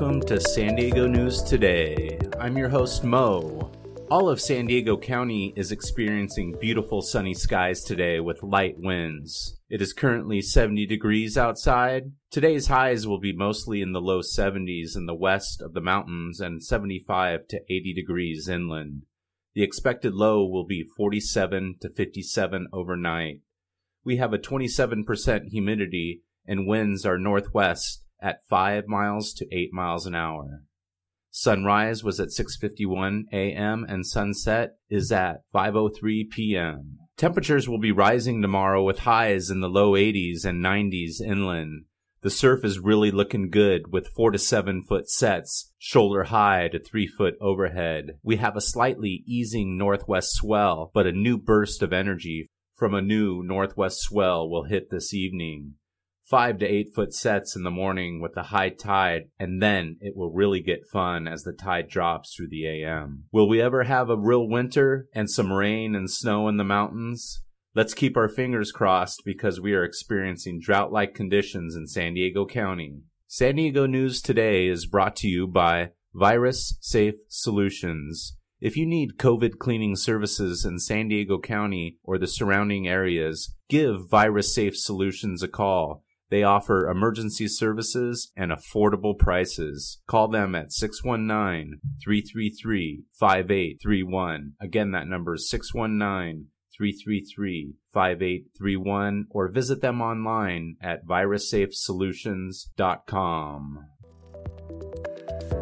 Welcome to San Diego News Today. I'm your host, Mo. All of San Diego County is experiencing beautiful sunny skies today with light winds. It is currently 70 degrees outside. Today's highs will be mostly in the low 70s in the west of the mountains and 75 to 80 degrees inland. The expected low will be 47 to 57 overnight. We have a 27% humidity and winds are northwest at 5 miles to 8 miles an hour. Sunrise was at 6:51 a.m. and sunset is at 5:03 p.m. Temperatures will be rising tomorrow with highs in the low 80s and 90s inland. The surf is really looking good with 4 to 7 foot sets, shoulder high to 3 foot overhead. We have a slightly easing northwest swell, but a new burst of energy from a new northwest swell will hit this evening five to eight foot sets in the morning with the high tide, and then it will really get fun as the tide drops through the AM. Will we ever have a real winter and some rain and snow in the mountains? Let's keep our fingers crossed because we are experiencing drought like conditions in San Diego County. San Diego News Today is brought to you by Virus Safe Solutions. If you need COVID cleaning services in San Diego County or the surrounding areas, give Virus Safe Solutions a call they offer emergency services and affordable prices. Call them at 619 333 5831. Again, that number is 619 333 5831 or visit them online at virussafesolutions.com.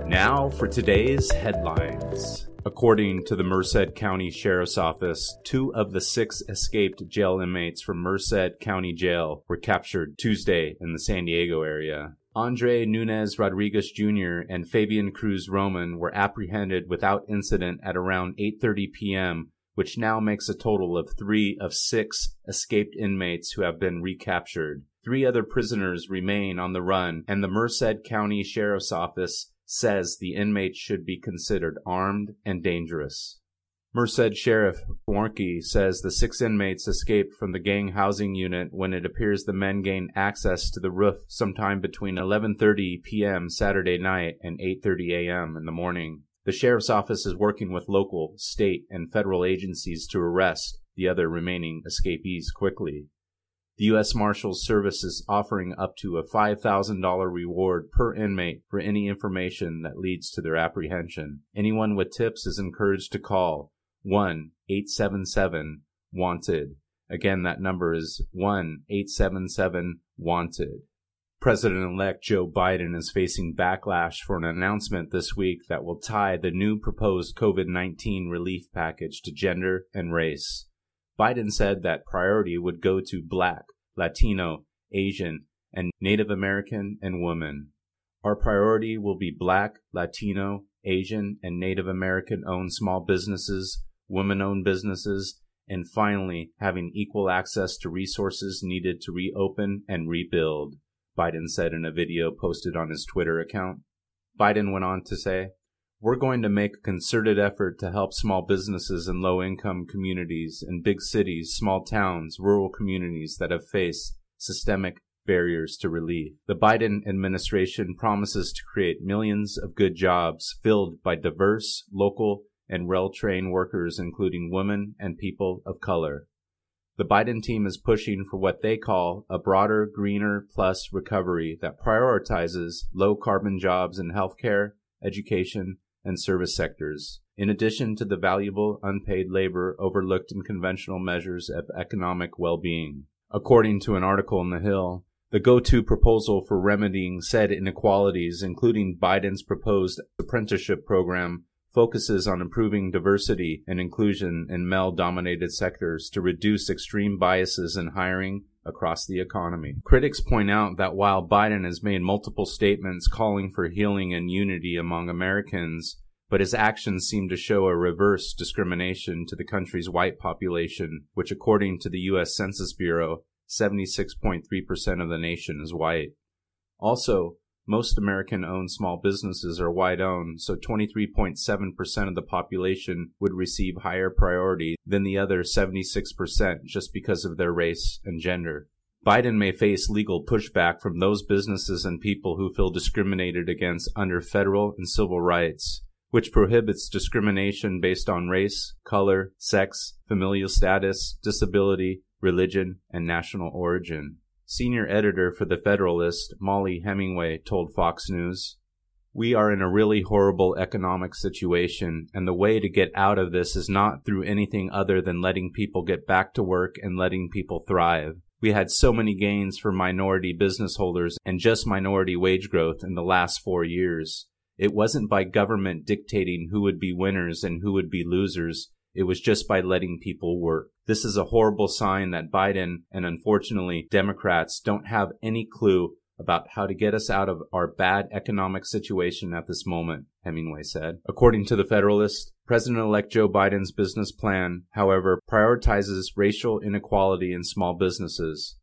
Now for today's headlines. According to the Merced County Sheriff's Office, two of the six escaped jail inmates from Merced County Jail were captured Tuesday in the San Diego area. Andre Nunez Rodriguez Jr. and Fabian Cruz Roman were apprehended without incident at around 8:30 p.m., which now makes a total of 3 of 6 escaped inmates who have been recaptured. Three other prisoners remain on the run, and the Merced County Sheriff's Office says the inmates should be considered armed and dangerous. Merced Sheriff Warnke says the six inmates escaped from the gang housing unit when it appears the men gained access to the roof sometime between 11:30 p.m. Saturday night and 8:30 a.m. in the morning. The sheriff's office is working with local, state, and federal agencies to arrest the other remaining escapees quickly. The U.S. Marshals Service is offering up to a $5,000 reward per inmate for any information that leads to their apprehension. Anyone with tips is encouraged to call 1 877 Wanted. Again, that number is 1 877 Wanted. President elect Joe Biden is facing backlash for an announcement this week that will tie the new proposed COVID 19 relief package to gender and race. Biden said that priority would go to Black, Latino, Asian, and Native American and women. Our priority will be Black, Latino, Asian, and Native American owned small businesses, women owned businesses, and finally having equal access to resources needed to reopen and rebuild, Biden said in a video posted on his Twitter account. Biden went on to say, we're going to make a concerted effort to help small businesses in low income communities in big cities, small towns, rural communities that have faced systemic barriers to relief. The Biden administration promises to create millions of good jobs filled by diverse, local, and well trained workers, including women and people of color. The Biden team is pushing for what they call a broader, greener plus recovery that prioritizes low carbon jobs in healthcare, education, and service sectors, in addition to the valuable unpaid labor overlooked in conventional measures of economic well being. According to an article in The Hill, the go to proposal for remedying said inequalities, including Biden's proposed apprenticeship program, focuses on improving diversity and inclusion in male dominated sectors to reduce extreme biases in hiring across the economy. Critics point out that while Biden has made multiple statements calling for healing and unity among Americans, but his actions seem to show a reverse discrimination to the country's white population, which according to the U.S. Census Bureau, 76.3% of the nation is white. Also, most American owned small businesses are white owned, so 23.7% of the population would receive higher priority than the other 76% just because of their race and gender. Biden may face legal pushback from those businesses and people who feel discriminated against under federal and civil rights, which prohibits discrimination based on race, color, sex, familial status, disability, religion, and national origin. Senior editor for The Federalist, Mollie Hemingway, told Fox News we are in a really horrible economic situation, and the way to get out of this is not through anything other than letting people get back to work and letting people thrive. We had so many gains for minority business holders and just minority wage growth in the last four years. It wasn't by government dictating who would be winners and who would be losers. It was just by letting people work. This is a horrible sign that Biden and unfortunately Democrats don't have any clue about how to get us out of our bad economic situation at this moment, Hemingway said. According to the Federalist, President elect Joe Biden's business plan, however, prioritizes racial inequality in small businesses.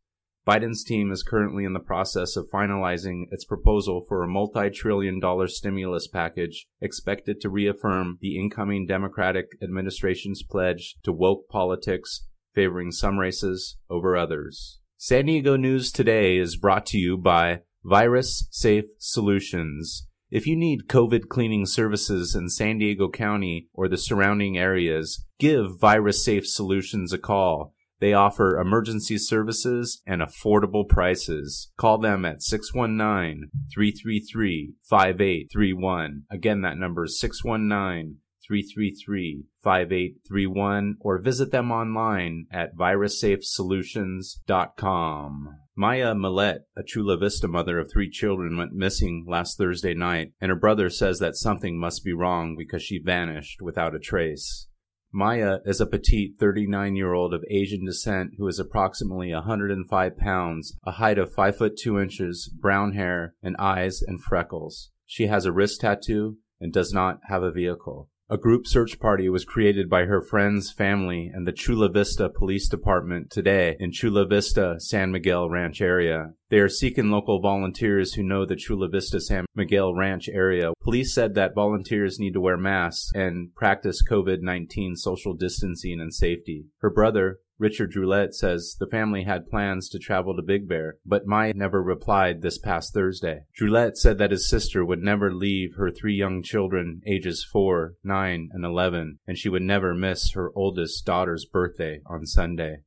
Biden's team is currently in the process of finalizing its proposal for a multi trillion dollar stimulus package expected to reaffirm the incoming Democratic administration's pledge to woke politics favoring some races over others. San Diego News Today is brought to you by Virus Safe Solutions. If you need COVID cleaning services in San Diego County or the surrounding areas, give Virus Safe Solutions a call. They offer emergency services and affordable prices. Call them at 619 333 5831. Again, that number is 619 333 5831 or visit them online at virussafesolutions.com. Maya Millete, a Chula Vista mother of three children, went missing last Thursday night, and her brother says that something must be wrong because she vanished without a trace. Maya is a petite 39 year old of Asian descent who is approximately 105 pounds, a height of 5 foot 2 inches, brown hair, and eyes and freckles. She has a wrist tattoo and does not have a vehicle. A group search party was created by her friends, family, and the Chula Vista Police Department today in Chula Vista, San Miguel Ranch area. They are seeking local volunteers who know the Chula Vista San Miguel Ranch area. Police said that volunteers need to wear masks and practice COVID 19 social distancing and safety. Her brother, Richard Droulet says the family had plans to travel to Big Bear, but Maya never replied this past Thursday. Droulet said that his sister would never leave her three young children, ages 4, 9, and 11, and she would never miss her oldest daughter's birthday on Sunday.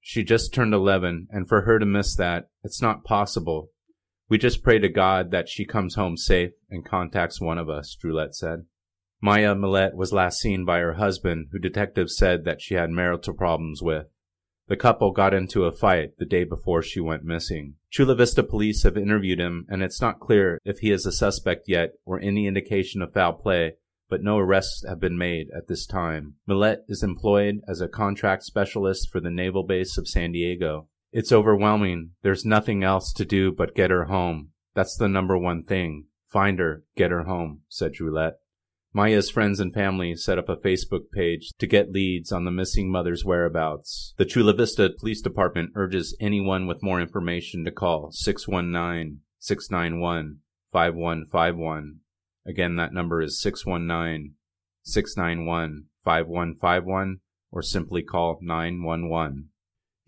She just turned 11, and for her to miss that, it's not possible. We just pray to God that she comes home safe and contacts one of us, Droulet said. Maya Millete was last seen by her husband, who detectives said that she had marital problems with. The couple got into a fight the day before she went missing. Chula Vista police have interviewed him, and it's not clear if he is a suspect yet or any indication of foul play, but no arrests have been made at this time. Millete is employed as a contract specialist for the naval base of San Diego. It's overwhelming. There's nothing else to do but get her home. That's the number one thing. Find her, get her home, said Droulet. Maya's friends and family set up a Facebook page to get leads on the missing mother's whereabouts. The Chula Vista Police Department urges anyone with more information to call 619 691 5151. Again, that number is 619 691 5151 or simply call 911.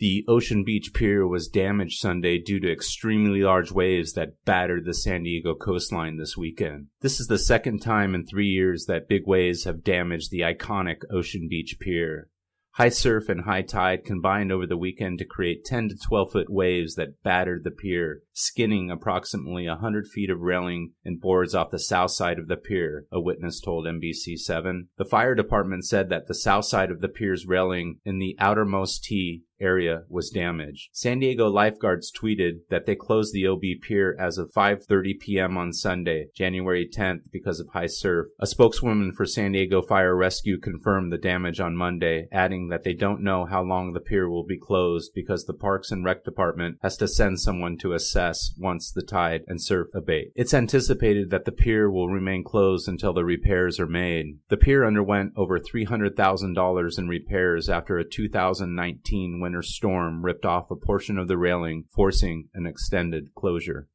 The Ocean Beach Pier was damaged Sunday due to extremely large waves that battered the San Diego coastline this weekend. This is the second time in three years that big waves have damaged the iconic Ocean Beach Pier. High surf and high tide combined over the weekend to create 10 to 12 foot waves that battered the pier, skinning approximately 100 feet of railing and boards off the south side of the pier, a witness told NBC7. The fire department said that the south side of the pier's railing in the outermost tee area was damaged. San Diego lifeguards tweeted that they closed the OB pier as of 5:30 p.m. on Sunday, January 10th because of high surf. A spokeswoman for San Diego Fire Rescue confirmed the damage on Monday, adding that they don't know how long the pier will be closed because the Parks and Rec department has to send someone to assess once the tide and surf abate. It's anticipated that the pier will remain closed until the repairs are made. The pier underwent over $300,000 in repairs after a 2019 winter storm ripped off a portion of the railing, forcing an extended closure.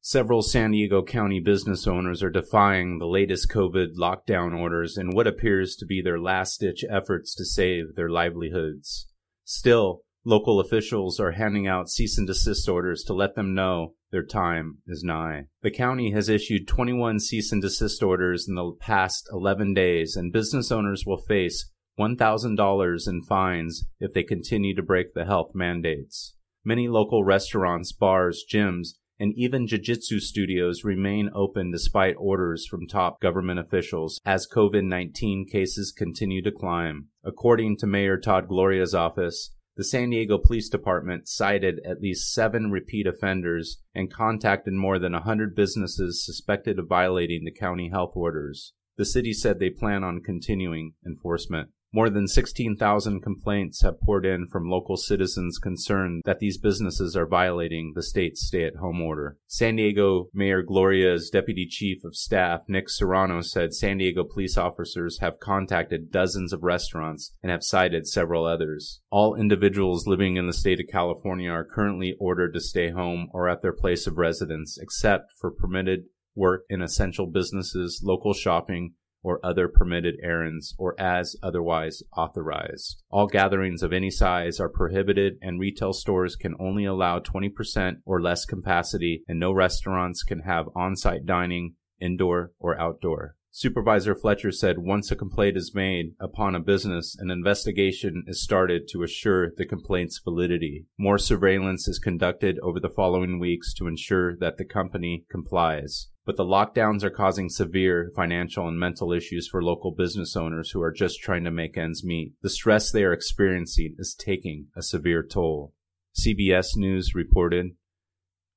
Several San Diego County business owners are defying the latest COVID lockdown orders in what appears to be their last ditch efforts to save their livelihoods. Still, Local officials are handing out cease and desist orders to let them know their time is nigh. The county has issued 21 cease and desist orders in the past 11 days, and business owners will face $1,000 in fines if they continue to break the health mandates. Many local restaurants, bars, gyms, and even jiu-jitsu studios remain open despite orders from top government officials as COVID-19 cases continue to climb. According to Mayor Todd Gloria's office, the San Diego Police Department cited at least seven repeat offenders and contacted more than 100 businesses suspected of violating the county health orders. The city said they plan on continuing enforcement. More than 16,000 complaints have poured in from local citizens concerned that these businesses are violating the state's stay at home order. San Diego Mayor Gloria's Deputy Chief of Staff, Nick Serrano, said San Diego police officers have contacted dozens of restaurants and have cited several others. All individuals living in the state of California are currently ordered to stay home or at their place of residence, except for permitted work in essential businesses, local shopping, or other permitted errands or as otherwise authorized. All gatherings of any size are prohibited and retail stores can only allow 20% or less capacity and no restaurants can have on-site dining, indoor or outdoor. Supervisor Fletcher said once a complaint is made upon a business, an investigation is started to assure the complaint's validity. More surveillance is conducted over the following weeks to ensure that the company complies. But the lockdowns are causing severe financial and mental issues for local business owners who are just trying to make ends meet. The stress they are experiencing is taking a severe toll. CBS News reported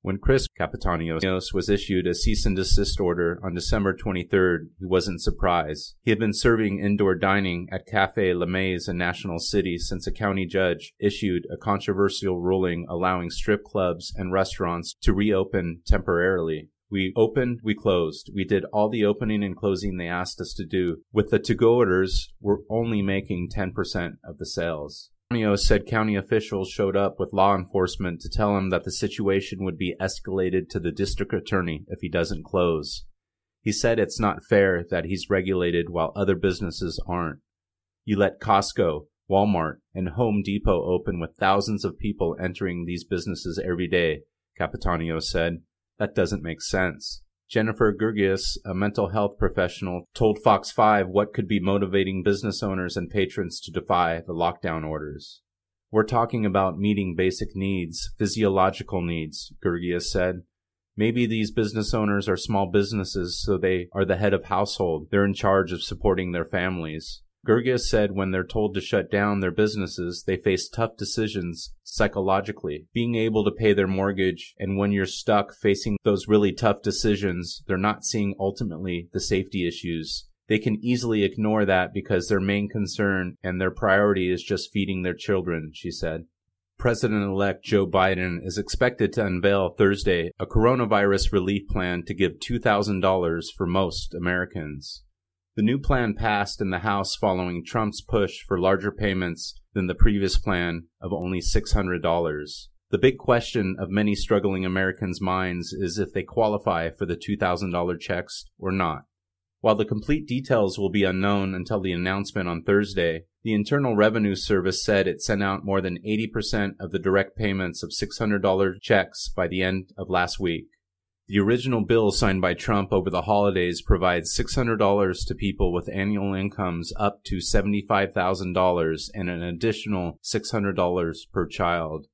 when Chris Capitanios was issued a cease and desist order on December 23rd, he wasn't surprised. He had been serving indoor dining at Cafe La Maze in National City since a county judge issued a controversial ruling allowing strip clubs and restaurants to reopen temporarily. We opened, we closed. We did all the opening and closing they asked us to do. With the to-go orders, we're only making 10% of the sales. Antonio said county officials showed up with law enforcement to tell him that the situation would be escalated to the district attorney if he doesn't close. He said it's not fair that he's regulated while other businesses aren't. You let Costco, Walmart, and Home Depot open with thousands of people entering these businesses every day, Capitanio said. That doesn't make sense. Jennifer Gurgias, a mental health professional, told Fox 5 what could be motivating business owners and patrons to defy the lockdown orders. We're talking about meeting basic needs, physiological needs, Gurgias said. Maybe these business owners are small businesses, so they are the head of household. They're in charge of supporting their families. Gurgias said when they're told to shut down their businesses, they face tough decisions psychologically. Being able to pay their mortgage, and when you're stuck facing those really tough decisions, they're not seeing ultimately the safety issues. They can easily ignore that because their main concern and their priority is just feeding their children, she said. President elect Joe Biden is expected to unveil Thursday a coronavirus relief plan to give $2,000 for most Americans. The new plan passed in the House following Trump's push for larger payments than the previous plan of only $600. The big question of many struggling Americans' minds is if they qualify for the $2,000 checks or not. While the complete details will be unknown until the announcement on Thursday, the Internal Revenue Service said it sent out more than 80% of the direct payments of $600 checks by the end of last week. The original bill signed by Trump over the holidays provides $600 to people with annual incomes up to $75,000 and an additional $600 per child.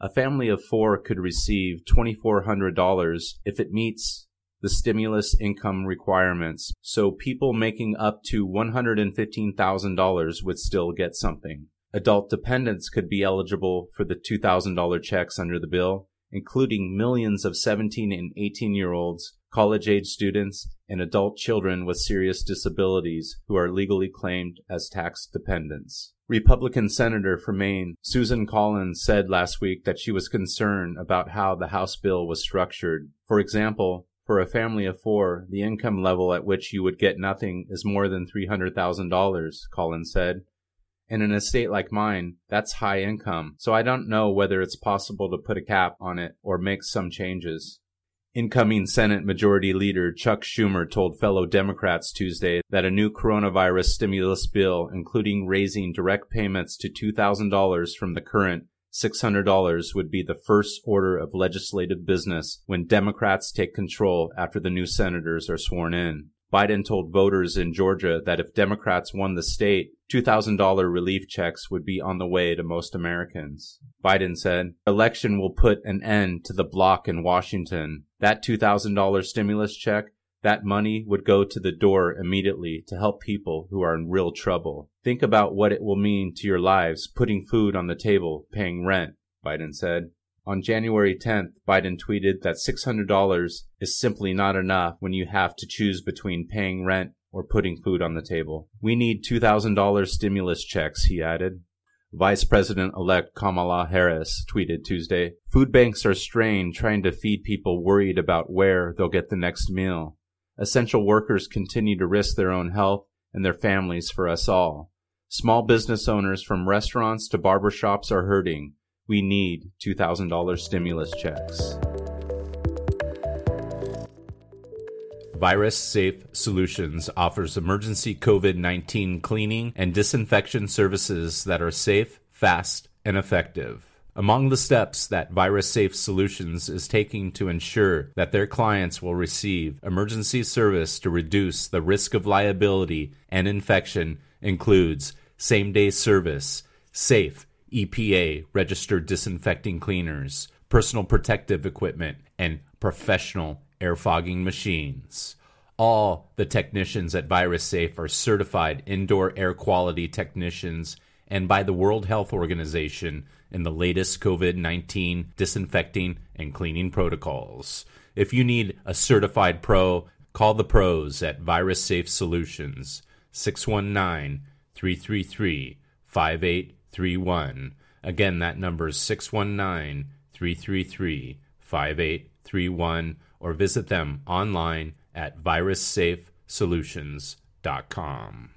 A family of four could receive $2,400 if it meets the stimulus income requirements, so people making up to $115,000 would still get something. Adult dependents could be eligible for the $2,000 checks under the bill, including millions of 17 and 18 year olds, college age students, and adult children with serious disabilities who are legally claimed as tax dependents. Republican Senator from Maine, Susan Collins, said last week that she was concerned about how the House bill was structured. For example, for a family of four, the income level at which you would get nothing is more than $300,000, Collins said. In an estate like mine, that's high income. So I don't know whether it's possible to put a cap on it or make some changes. Incoming Senate Majority Leader Chuck Schumer told fellow Democrats Tuesday that a new coronavirus stimulus bill, including raising direct payments to $2,000 from the current $600 would be the first order of legislative business when Democrats take control after the new senators are sworn in. Biden told voters in Georgia that if Democrats won the state, $2,000 relief checks would be on the way to most Americans. Biden said, election will put an end to the block in Washington. That $2,000 stimulus check that money would go to the door immediately to help people who are in real trouble. Think about what it will mean to your lives putting food on the table, paying rent, Biden said. On January 10th, Biden tweeted that $600 is simply not enough when you have to choose between paying rent or putting food on the table. We need $2,000 stimulus checks, he added. Vice President elect Kamala Harris tweeted Tuesday Food banks are strained trying to feed people worried about where they'll get the next meal. Essential workers continue to risk their own health and their families for us all. Small business owners from restaurants to barbershops are hurting. We need $2,000 stimulus checks. Virus Safe Solutions offers emergency COVID 19 cleaning and disinfection services that are safe, fast, and effective. Among the steps that Virus Safe Solutions is taking to ensure that their clients will receive emergency service to reduce the risk of liability and infection includes same day service, safe EPA registered disinfecting cleaners, personal protective equipment, and professional air fogging machines. All the technicians at Virus Safe are certified indoor air quality technicians and by the World Health Organization in the latest COVID 19 disinfecting and cleaning protocols. If you need a certified pro, call the pros at Virus Safe Solutions 619 333 5831. Again, that number is 619 333 5831 or visit them online at virussafesolutions.com.